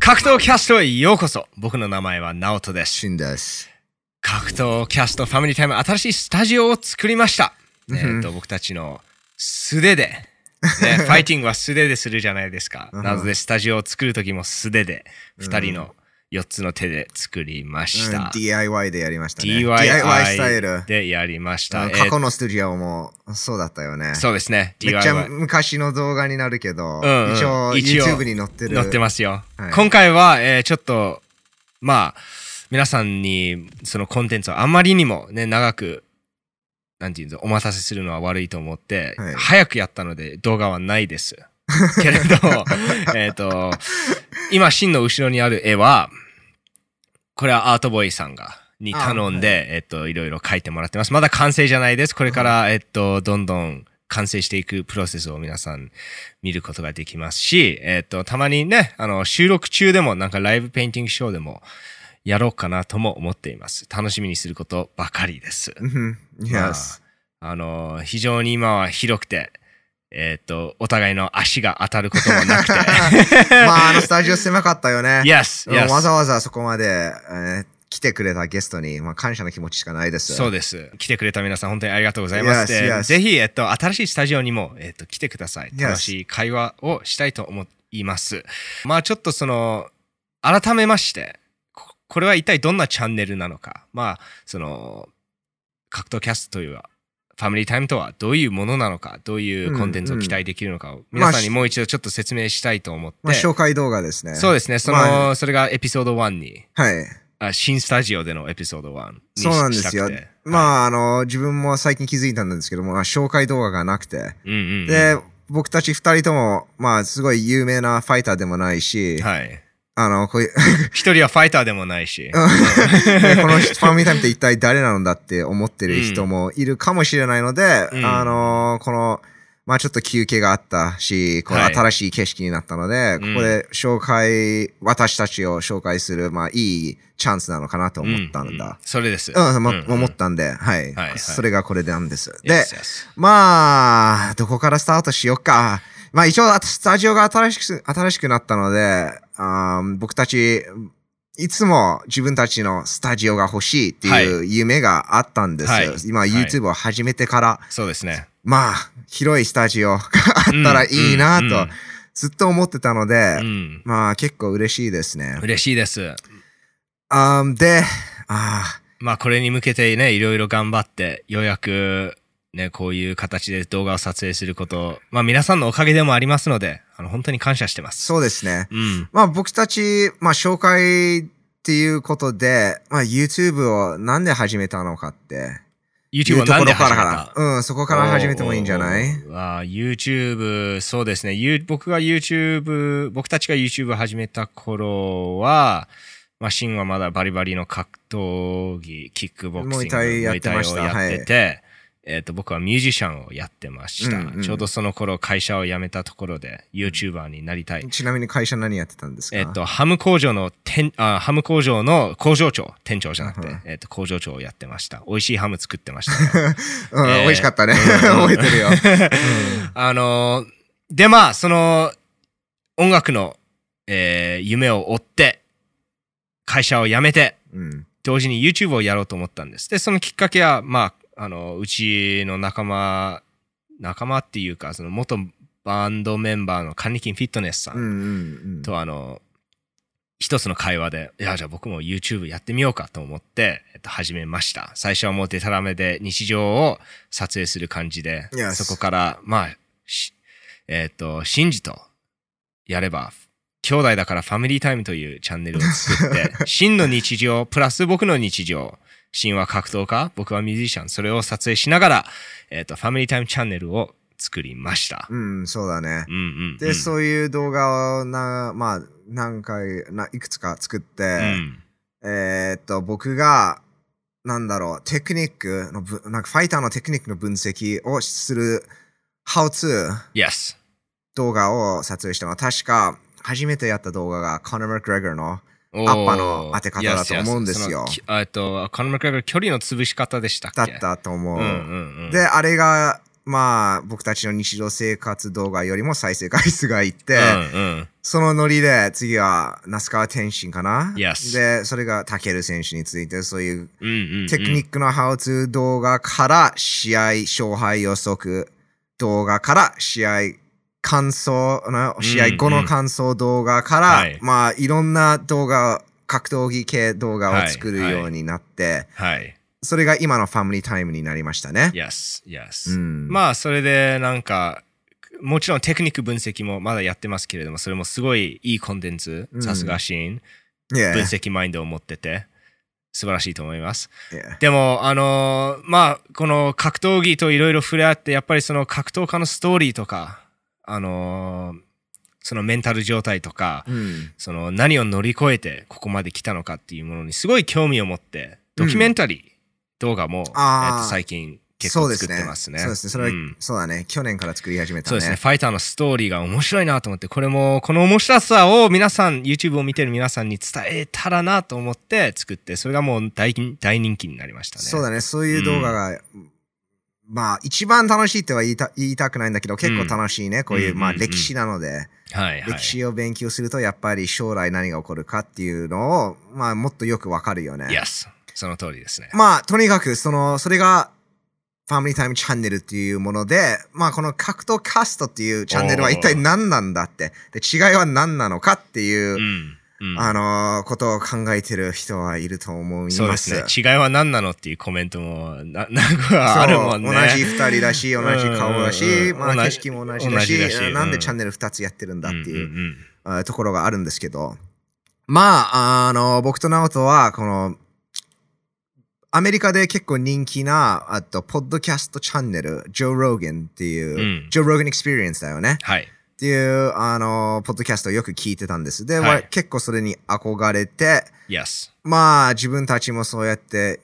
格闘キャストへようこそ僕の名前はナオトです。シンです。格闘キャストファミリータイム新しいスタジオを作りました。うんえっと、僕たちの素手で、ね、ファイティングは素手でするじゃないですか。うんなので、スタジオを作るときも素手で、うん二人の4つの手で作りました。うん DIY でやりましたね。DIY スタイル。でやりました。過去のスタジオもそうだったよね。そうですね。めっちゃ昔の動画になるけど、うんうん一応 YouTube に載ってる。載ってますよ。はい今回は、えーちょっと、まあ、皆さんにそのコンテンツをあんまりにもね、長く、なんていうの、お待たせするのは悪いと思って、はい早くやったので動画はないです。けれど、えっと、今、真の後ろにある絵は、これはアートボーイさんが、に頼んで、えっと、いろいろ描いてもらってます。まだ完成じゃないです。これから、えっと、どんどん完成していくプロセスを皆さん見ることができますし、えっと、たまにね、あの、収録中でも、なんかライブペインティングショーでも、やろうかなとも思っています。楽しみにすることばかりです。うん。まあ Yes. あの、非常に今は広くて、えっと、お互いの足が当たることもなくて。まあ、あのスタジオ狭かったよね。yes, うん yes. わざわざそこまで、えー来てくれたゲストに、まあ、感謝の気持ちしかないです。そうです。来てくれた皆さん、本当にありがとうございます。Yes, で yes. ぜひ、えっと、新しいスタジオにも、えっと、来てください。楽しい会話をしたいと思います。まあ、ちょっとその、改めまして、ここれは一体どんなチャンネルなのか。まあ、その、格闘キャストというファミリータイムとはどういうものなのか、どういうコンテンツを期待できるのかを、皆さんにもう一度ちょっと説明したいと思って。まあ、紹介動画ですね。そうですね。その、まそれがエピソード1に、はい。あ新スタジオでのエピソード1にしそうなんですよ。まあ、あの、自分も最近気づいたんですけども、まあ紹介動画がなくて。うんうんうん、で、僕たち二人とも、まあ、すごい有名なファイターでもないし、はい。あの、こういう、一人はファイターでもないし。でこのファミリータイムって一体誰なのだって思ってる人もいるかもしれないので、うんあの、この、まあちょっと休憩があったし、このはい新しい景色になったので、うんここで紹介、私たちを紹介する、まあいいチャンスなのかなと思ったんうんうんだ。それです。うん、まうんうん思ったんで、はい、はいはいそれがこれなんです。で、まあ、どこからスタートしようか。まあ一応、スタジオが新しく、新しくなったので、あー僕たち、いつも自分たちのスタジオが欲しいっていう夢があったんです。はい今、はい YouTube を始めてから、そうですね。まあ、広いスタジオがあったらいいなとずっと思ってたので、うん。まあ結構嬉しいですね。嬉しいです。あーで、あまあ、これに向けてね、いろいろ頑張って、ようやく、ね、こういう形で動画を撮影すること、まあ、皆さんのおかげでもありますので、あの、本当に感謝してます。そうですね。うん。まあ僕たち、まあ紹介っていうことで、まあ YouTube をなんで始めたのかって。YouTube は何で始めろからた？うん、そこから始めてもいいんじゃない？あー ?YouTube、そうですね。ゆ僕が YouTube、僕たちが YouTube を始めた頃は、まあ、シンはまだバリバリの格闘技、キックボクシング、ムイタイをやってて、えっ、と、僕はミュージシャンをやってました、うんうんちょうどその頃会社を辞めたところで YouTuber になりたい。ちなみに会社何やってたんですか？えっ、と、ハム工場の店、あ、ハム工場の工場長、店長じゃなくてうん、えっ、と、工場長をやってました。美味しいハム作ってましたよ。うん、えー美味しかったね。うん 覚えてるよ。あのーで、まあ、その、音楽の、えー夢を追って、会社を辞めて、うん。同時に YouTube をやろうと思ったんです。で、そのきっかけは、まあ、あの、うちの仲間、仲間っていうか、その元バンドメンバーのカニキンフィットネスさうん。と、あの、一つの会話で、いや、じゃあ僕も YouTube やってみようかと思って、えっと、始めました。最初はもうデタラメで日常を撮影する感じで、そこから、まあ、しえっ、と、シンジとやれば、兄弟だからファミリータイムというチャンネルを作って、シンの日常、プラス僕の日常、シンは格闘家、僕はミュージシャン、それを撮影しながら、えっ、と、ファミリータイムチャンネルを作りました。うん、そうだねう。んうん、うん。で、そういう動画をな、まあ、何回、ないくつか作って、うん。えーっと、僕が、なんだろう、テクニックのぶ、なんかファイターのテクニックの分析をする、How to Yes. 動画を撮影したのは、確か、初めてやった動画が、コナー・マクグレガーの、アッパの当て方だと思うんですよえっと、コナー・マクレガー距離の潰し方でしたっけ？だったと思う。うんうんうん。で、あれが、まあ、僕たちの日常生活動画よりも再生回数がいって、うんうん。そのノリで次は、那須川天心かな？Yes で、それがタケル選手について、そういう。テクニックのハウツー動画から試合勝敗予測動画から試合感想の試合後の感想動画から、はいまあいろんな動画格闘技系動画を作るようになって、はい。それが今のファミリータイムになりましたね。Yes, yes. うんまあ、それでなんか、もちろんテクニック分析もまだやってますけれども、それもすごいいいコンテンツ、うんさすがシーン、Yeah, 分析マインドを持ってて、素晴らしいと思います。yeah. でも、あのーまあ、この格闘技といろいろ触れ合って、やっぱりその格闘家のストーリーとか、あのーそのメンタル状態とか、うんその何を乗り越えてここまで来たのかっていうものにすごい興味を持って、ドキュメンタリー動画も、えっと最近結構作。ってますね。そうですね。それは、うんそうだね。去年から作り始めたね。そうですね。ファイターのストーリーが面白いなと思って、これも、この面白さを皆さん、YouTube を見てる皆さんに伝えたらなと思って作って、それがもう大大人気になりましたね。そうだね。そういう動画が、まあ、一番楽しいっては言いた言いたくないんだけど、結構楽しいね。こういう、まあ、うんうんうん歴史なので、はい、はい。歴史を勉強すると、やっぱり将来何が起こるかっていうのを、まあ、もっとよくわかるよね。Yes。その通りですね。まあ、とにかく、その、それが、ファミリータイムチャンネルっていうもので、まあ、この格闘キャストっていうチャンネルは一体何なんだって、で、違いは何なのかっていう、うん。うんあのーことを考えてる人はいると思います。そうですね。違いは何なのっていうコメントも、な、なんかあるもんね。同じ二人だし、同じ顔だしう、んまあ、景色も同じだし、だしなんでうんチャンネル二つやってるんだっていう,、んんんあところがあるんですけど、まあ、あの、僕と直人は、この、アメリカで結構人気な、あと、ポッドキャストチャンネル、ジョー・ローゲンっていう、うんジョー・ローゲン・エクスペリエンスだよね。はい。っていう、あの、ポッドキャストをよく聞いてたんです。で、はい結構それに憧れて、Yes。まあ、自分たちもそうやって、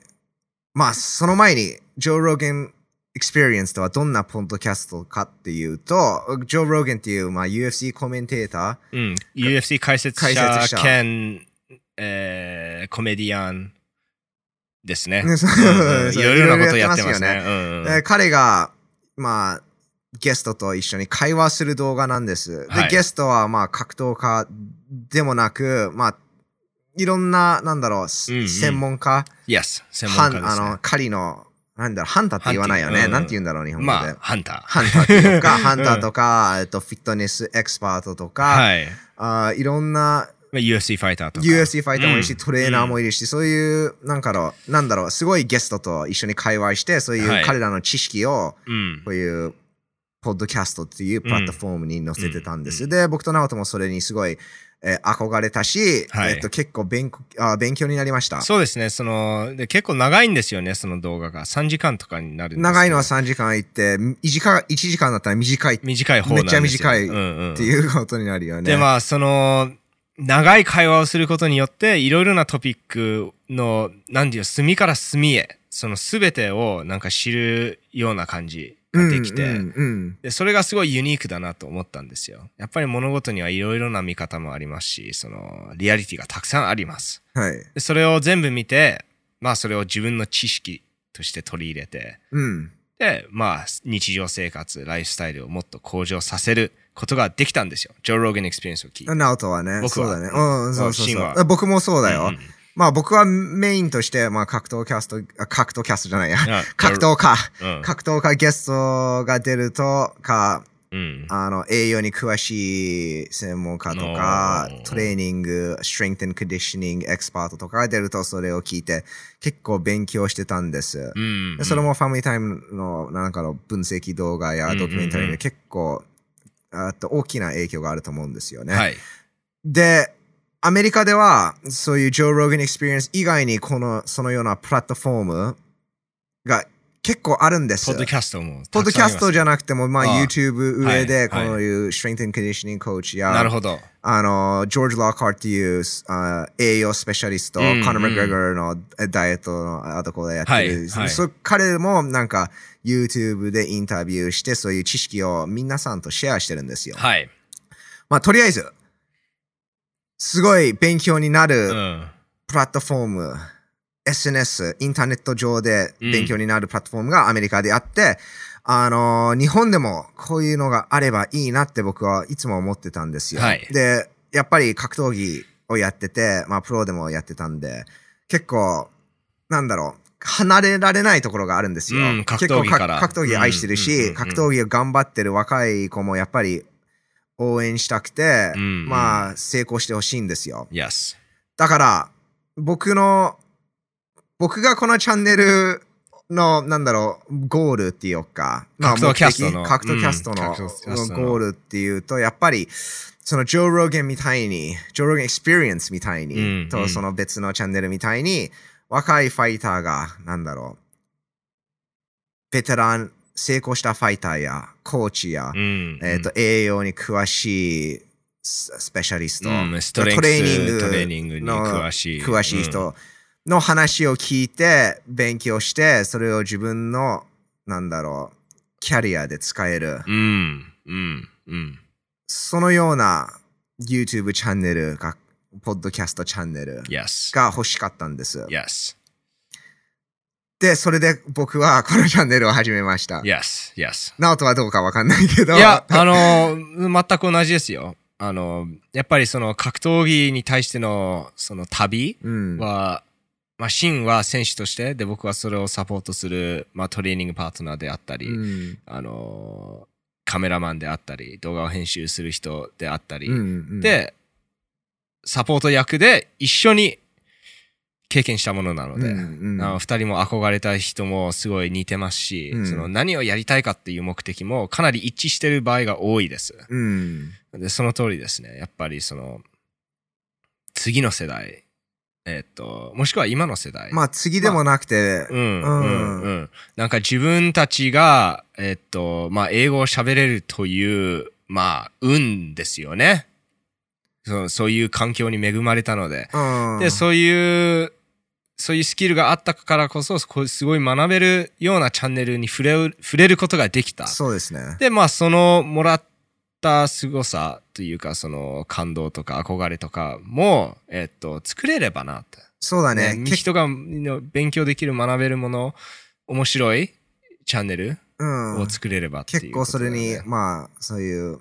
まあ、その前に、ジョー・ローゲン・エクスペリエンスとはどんなポッドキャストかっていうと、ジョー・ローゲンっていう、まあ、UFC コメンテータうん。UFC 解説解者説者兼、えー、コメディアンですね。いろいろなことやってますね。うんうんー、で彼が、まあ、ゲストと一緒に会話する動画なんです。で、はいゲストは、まあ、格闘家でもなく、まあ、いろんな、なんだろう、うんうん専門家、Yes。専門家ねあの、。狩りの、なんだろう、ハンターって言わないよね。ハンティングなんて言うんだろう、日本語で。まあ、ハンター。ハンターっていうか、ハンターとか、えっと、フィットネスエキスパートとか、はい。あーいろんなまあ UFC ファイターとか。UFC ファイターもいるし、うんトレーナーもいるし、そういう、なんかの、なんだろう、すごいゲストと一緒に会話して、そういはいう彼らの知識を、うん。こういう、ポッドキャストっていうプラットフォームに載せてたんです。うんで、僕と直人もそれにすごい、えー憧れたし、はいえっと、結構勉あ勉強になりました。そうですね。その、で結構長いんですよね、その動画が。3時間とかになる長いのは3時間行って、1時間 ,1 時間だったら短いっ短い方なんですよ。めっちゃ短いうんうんていうことになるよね。で、まあ、その、長い会話をすることによって、いろいろなトピックの、なんていうの、隅から隅へ、その全てをなんか知るような感じができて、で、それがすごいユニークだなと思ったんですよ。やっぱり物事にはいろいろな見方もありますし、その、リアリティがたくさんあります。はい。でそれを全部見て、まあそれを自分の知識として取り入れて、うん。で、まあ日常生活、ライフスタイルをもっと向上させることができたんですよ。ジョー・ローゲン・エクスペリエンスを聞いて。ナオトはね。僕はそうだね。うん、そうそうそう。僕もそうだよ。うんまあ僕はメインとして、まあ格闘キャスト、あ格闘キャストじゃないやや。格闘家。うん格闘家ゲストが出るとか、うん。あの、栄養に詳しい専門家とかトレーニング、strength and conditioning エキスパートとかが出るとそれを聞いて結構勉強してたんです。うんでそれもファミリータイムのなんかの分析動画やドキュメンタリーに結構、あと大きな影響があると思うんですよね。はい。で、アメリカではそういうジョー・ローゲン・エクスペリエンス以外にこのそのようなプラットフォームが結構あるんです。ポッドキャストもポッドキャストじゃなくても、まあ、YouTube 上で、こはいのいう Strength and Conditioning Coach や、なるほど。あの、ジョージ・ロックハートっていうあ栄養スペシャリスト、うんコナー・マグレガーのダイエットのあところでやってる、はいはいそ彼もなんか YouTube でインタビューして、そういう知識を皆さんとシェアしてるんですよ。はい。まあ、とりあえず、すごい勉強になうるん。プラットフォーム SNS、インターネット上で勉強になるプラットフォームがアメリカであって、あのー日本でもこういうのがあればいいなって僕はいつも思ってたんですよ。はいで、やっぱり格闘技をやってて、まあプロでもやってたんで、結構、なんだろう、離れられないところがあるんですよ。うん格闘技から結構か格闘技愛してるし、うんうんうんうん格闘技を頑張ってる若い子もやっぱり応援したくて、うんうんまあ成功してほしいんですよ。Yes. だから、僕の、僕がこのチャンネルの、なんだろう、ゴールっていうか、まあ格闘キャストの格闘キャストの,、ゴールっていうと、やっぱり、そのジョー・ローゲンみたいに、ジョー・ローゲン・エクスペリエンスみたいに、と、うんうんその別のチャンネルみたいに、若いファイターが、なんだろう、ベテラン、成功したファイターや、コーチや、うん。えっ、と、栄養に詳しいススペシャリスト、うんストレトレーニングトレーニングにの詳しい詳しい人の話を聞いて、勉強して、それを自分の、なんだろう、キャリアで使える、うん。うん。うん。そのような YouTube チャンネルが、ポッドキャストチャンネル.が欲しかったんです。Yes. で、それで僕は このチャンネルを始めました。Yes. Yes. ナオトはどうかわかんないけど。いや、あの、全く同じですよ。あの、やっぱりその格闘技に対してのその旅うん。は、まあ、シンは選手として、で、僕はそれをサポートする、まあ、トレーニングパートナーであったり、うんあの、カメラマンであったり、動画を編集する人であったり、うんうん、で、サポート役で一緒に経験したものなので、うんうんあの二人も憧れた人もすごい似てますし、うんその何をやりたいかっていう目的もかなり一致してる場合が多いです。うん。で、その通りですね。やっぱりその、次の世代、えっと、もしくは今の世代。まあ次でもなくて、うん、ううんん、うん。なんか自分たちが、えっと、まあ、英語を喋れるという、まあ、運ですよね。そうそういう環境に恵まれたので。うんで、そういう、そういうスキルがあったからこそ、すごい学べるようなチャンネルに触れる触れることができた。そうですね。で、まあ、そのもらった凄さというか、その感動とか憧れとかも、えっと、作れればなって。そうだね。ね、結人がの勉強できる、学べるもの、面白いチャンネルうんを作れればっていう結ことだよ構それにね、、まあ、そういう、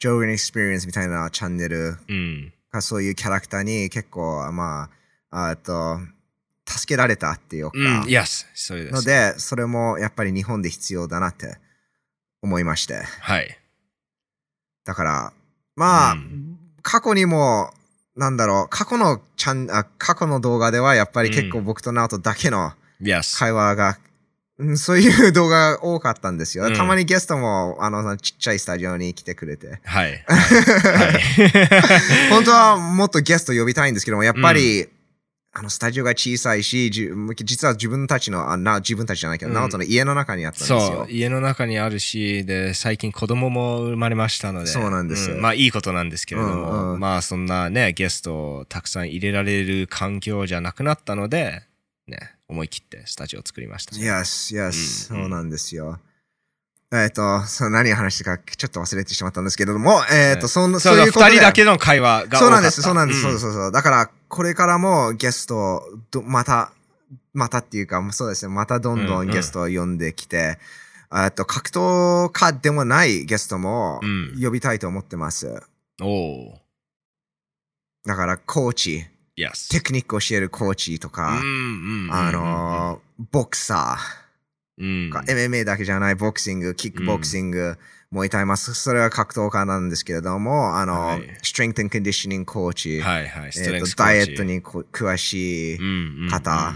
ジョー・ローゲン・エクスペリエンスみたいなチャンネルうん。がそういうキャラクターに結構、まあ、あと、助けられたっていうか、うん、yes、それです。ので、それもやっぱり日本で必要だなって思いまして。はい。だから、まあ、うん過去にも、なんだろう、過去のチャンあ過去の動画ではやっぱり結構僕とナオトだけの。会話が、うんそういう動画が多かったんですよ。うんたまにゲストも、あの、ちっちゃいスタジオに来てくれて。はい。はい。本当はもっとゲスト呼びたいんですけども、やっぱり、あの、スタジオが小さいし、じ実は自分たちの、あな自分たちじゃないけど、うんナオトの家の中にあったんですよ。そう、家の中にあるし、で、最近子供も生まれましたので。そうなんですまあ、いいことなんですけれども、うんうんまあ、そんなね、ゲストをたくさん入れられる環境じゃなくなったので、ね、思い切ってスタジオを作りました。Yes, yes、うんそうなんですよ。えっ、と、その何を話したかちょっと忘れてしまったんですけれども、えっ、と、そんそうだ、そういうことで二人だけの会話が多かった。そうなんです、そうなんです、そううそうそう。だから、これからもゲストど、また、またっていうか、そうですね、またどんどうんうん。んゲストを呼んできて、えっと、格闘家でもないゲストもうん。呼びたいと思ってます。おおだから、コーチ、ー。Yes。テクニックを教えるコーチとか、うんうんあのー、ボクサうん。ーとか、MMA だけじゃない、ボクシング、キックボクシングもいたいます。それは格闘家なんですけれども、あの、はいストレングコンディショニングコーチ、はいはい。スえっとトレングスコーチダイエットにこ詳しい、方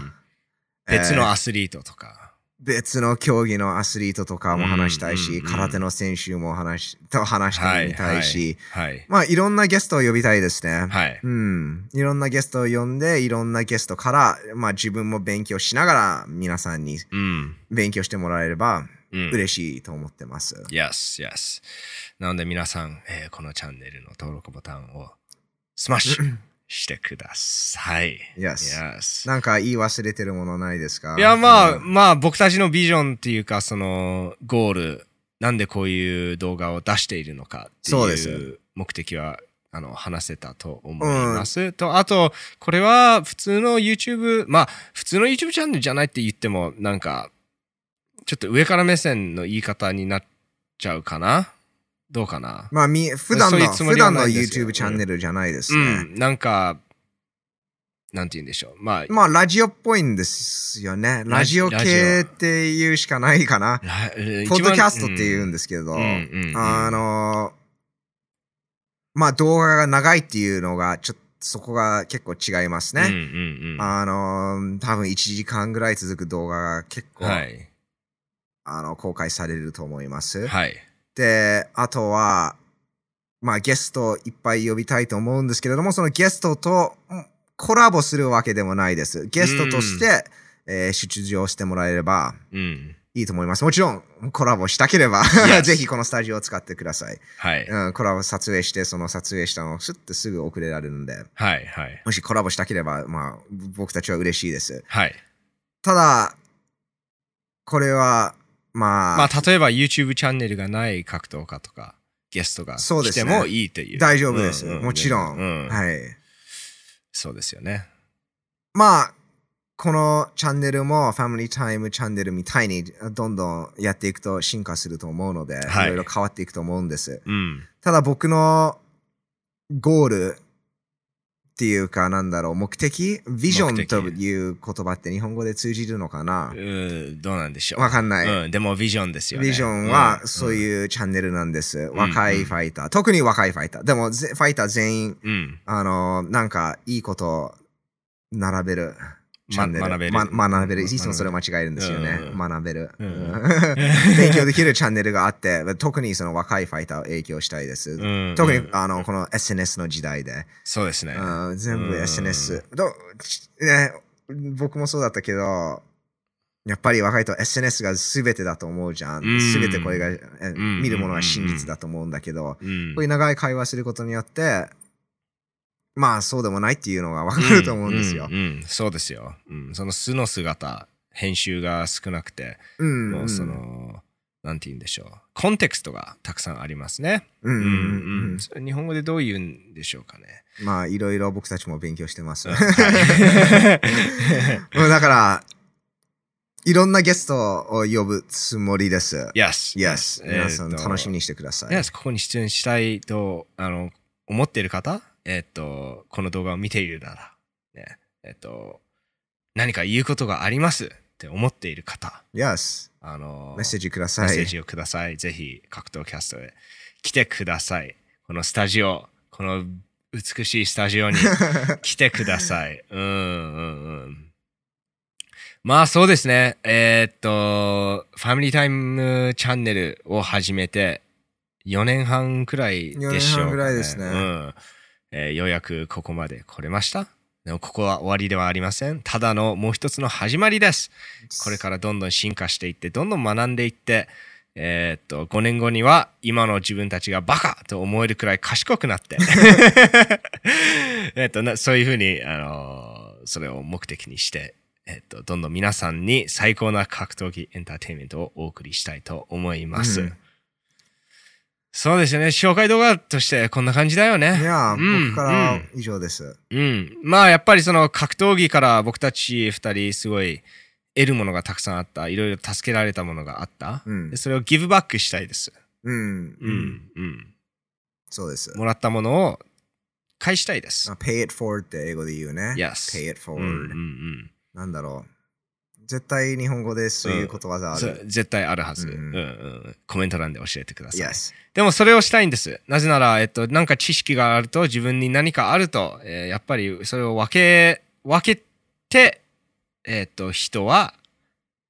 別のえーアスリートとか。別の競技のアスリートとかも話したいし、うんうんうん空手の選手も話しと話してみたいし、はい。はい。まあいろんなゲストを呼びたいですね。はい。うん。いろんなゲストを呼んで、いろんなゲストから、まあ自分も勉強しながら皆さんにうん。勉強してもらえればうん。嬉しいと思ってます。Yes, yes. なので皆さん、えーこのチャンネルの登録ボタンをスマッシュしてください。Yes Yes. なんか言い忘れてるものないですか？いや、まあ、うんまあ、僕たちのビジョンっていうか、その、ゴール、なんでこういう動画を出しているのかっていう目的は、あの、話せたと思います。と、あと、これは普通の YouTube、まあ、普通の YouTube チャンネルじゃないって言っても、なんか、ちょっと上から目線の言い方になっちゃうかな？どうかな？まあ、み、普段の、普段の YouTube チャンネルじゃないですうね。ん、なんか、なんて言うんでしょう。まあ、まあ、ラジオっぽいんですよね。ラジオ系っていうしかないかな。ラポッドキャストって言うんでですけど、うんうんうんあの、まあ動画が長いっていうのが、ちょっとそこが結構違いますうんうんね。うん。あの、多分1時間ぐらい続く動画が結構、はい。あの公開されると思います。はい。で、あとは、まあゲストいっぱい呼びたいと思うんですけれども、そのゲストとうんコラボするわけでもないです。ゲストとして、えー出場してもらえればうん。いいと思います。もちろんコラボしたければ. ぜひこのスタジオを使ってください。はい。うん、コラボ撮影して、その撮影したのをスッてすぐ送れられるんで、はい。はい。もしコラボしたければ、まあ、僕たちは嬉しいです。はい。ただ、これは、まあ、まあ、例えば YouTube チャンネルがない格闘家とか、ゲストがそうですね来てもいいという。大丈夫です。ううもちろん,、うんはい。そうですよね。まあ、このチャンネルもファミリータイムチャンネルみたいにどんどんやっていくと進化すると思うので、はいいろいろ変わっていくと思うんです。うん。ただ僕のゴールっていうかなんだろう、目的？ビジョンという言葉って日本語で通じるのかな？うんどうなんでしょう。わかんない。うん、でもビジョンですよね。ビジョンはそうういうチャンネルなんです。ん若いファイター。特に若いファイター。でもぜファイター全員、ん。うん。あの、なんかいいことを並べる。チャンネル。ま学べるま学べる。うんいつもそれ間違えるんですよね。うん学べる、勉強できるチャンネルがあって、特にその若いファイターを影響したいです。うん特にうんあのこの SNS の時代で。そうですね。うん全部うん SNS。ね、僕もそうだったけど、やっぱり若いと SNS が全てだと思うじゃん。うん全てこれが、見るものは真実だと思うんだけど、うんこういう長い会話することによって、まあそうでもないっていうのが分かると思うんですよう。んうんそうですよ。うん、その素の姿、編集が少なくて、うん。もうその、なんて言うんでしょう。コンテクストがたくさんありますね。うん、それ日本語でどう言うんでしょうかね。まあいろいろ僕たちも勉強してます。だから、いろんなゲストを呼ぶつもりです。yes. Yes。皆さん楽しみにしてください。Yes、ここに出演したいとあの思っている方、えっと、この動画を見ているなら、ね、えっと、何か言うことがありますって思っている方、Yes。あの、メッセージください。メッセージをください。ぜひ、格闘キャストへ来てください。このスタジオ、この美しいスタジオに 来てください。うんうんうん。まあそうですね。えーっと、ファミリータイムチャンネルを始めて4年半くらいでしょうか、ね。4年半くらいですねうんえーようやくここまで来れました。でもここは終わりではありません。ただのもう一つの始まりです。これからどんどん進化していって、どんどん学んでいって、えーっと、5年後には今の自分たちがバカと思えるくらい賢くなって、えっとな、そういうふうに、あのーそれを目的にして、えっと、どんどん皆さんに最高な格闘技エンターテインメントをお送りしたいと思います。うんそうですよね。紹介動画としてこんな感じだよね。いや、うん僕から以上です。うん。まあやっぱりその格闘技から僕たち二人すごい得るものがたくさんあった。いろいろ助けられたものがあった。うんでそれをギブバックしたいです。うん。ううん。ん。うん。そうです。もらったものを返したいですまあ。pay it forward って英語で言うね。Yes pay it うん forward、うんうん。なんだろう。絶対日本語でそういうことわざあそる。う絶対あるはず、ううんんうん。コメント欄で教えてください。yes。でもそれをしたいんです。なぜなら、えっと、なんか知識があると、自分に何かあると、えーやっぱりそれを分け、分けて、えっと、人は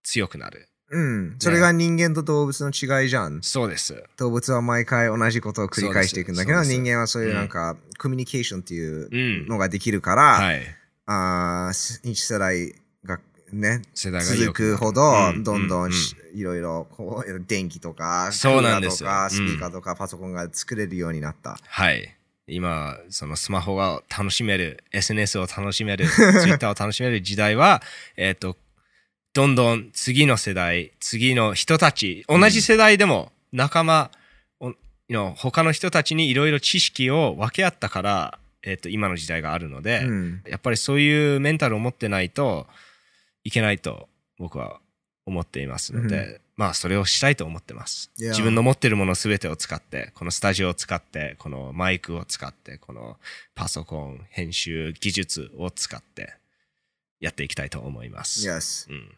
強くなる。うん。それが人間と動物の違いじゃん。そうです。動物は毎回同じことを繰り返していくんだけど、人間はそういうなんか、コミュニケーションっていううん。のができるから、はい。あー一世代がね、世代が良続くほなど、るどんどうんしいろいろこう電気とか、そうなんですよスピーカーとか、パソコンが作れるようになった。はい。今、そのスマホが楽しめる、SNS を楽しめる、Twitter を楽しめる時代は、えっと、どんどん次の世代、次の人たち、同じ世代でも仲間、お you know 他の人たちにいろいろ知識を分け合ったから、えっと今の時代があるので、うん。やっぱりそういうメンタルを持ってないといけないと僕は思っていますので、うまあそれをしたいと思ってます。自分の持ってるものすべてを使って、このスタジオを使って、このマイクを使って、このパソコン、編集技術を使ってやっていきたいと思います。Yes. うん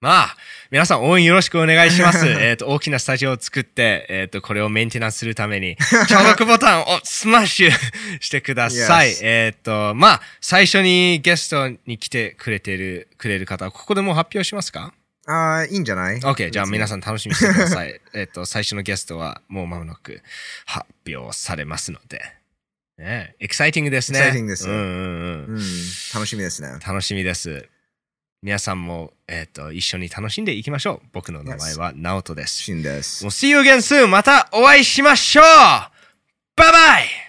まあ、皆さん応援よろしくお願いします。えっと、大きなスタジオを作って、えっ、と、これをメンテナンスするために、登録ボタンをスマッシュしてください。えっと、まあ、最初にゲストに来てくれてる、くれる方、ここでもう発表しますか？ああ、いいんじゃない ?OK、じゃあ皆ん。さん楽しみにしてください。えっと、最初のゲストはもう間もなく発表されますので。ねエキサイティングですね。Exciting ですうんうんうん。うん。楽しみですね。楽しみです。皆さんも、えっ、と、一緒に楽しんでいきましょう。僕の名前はナオトです。シンですもう See you again soon! またお会いしましょうバイバイ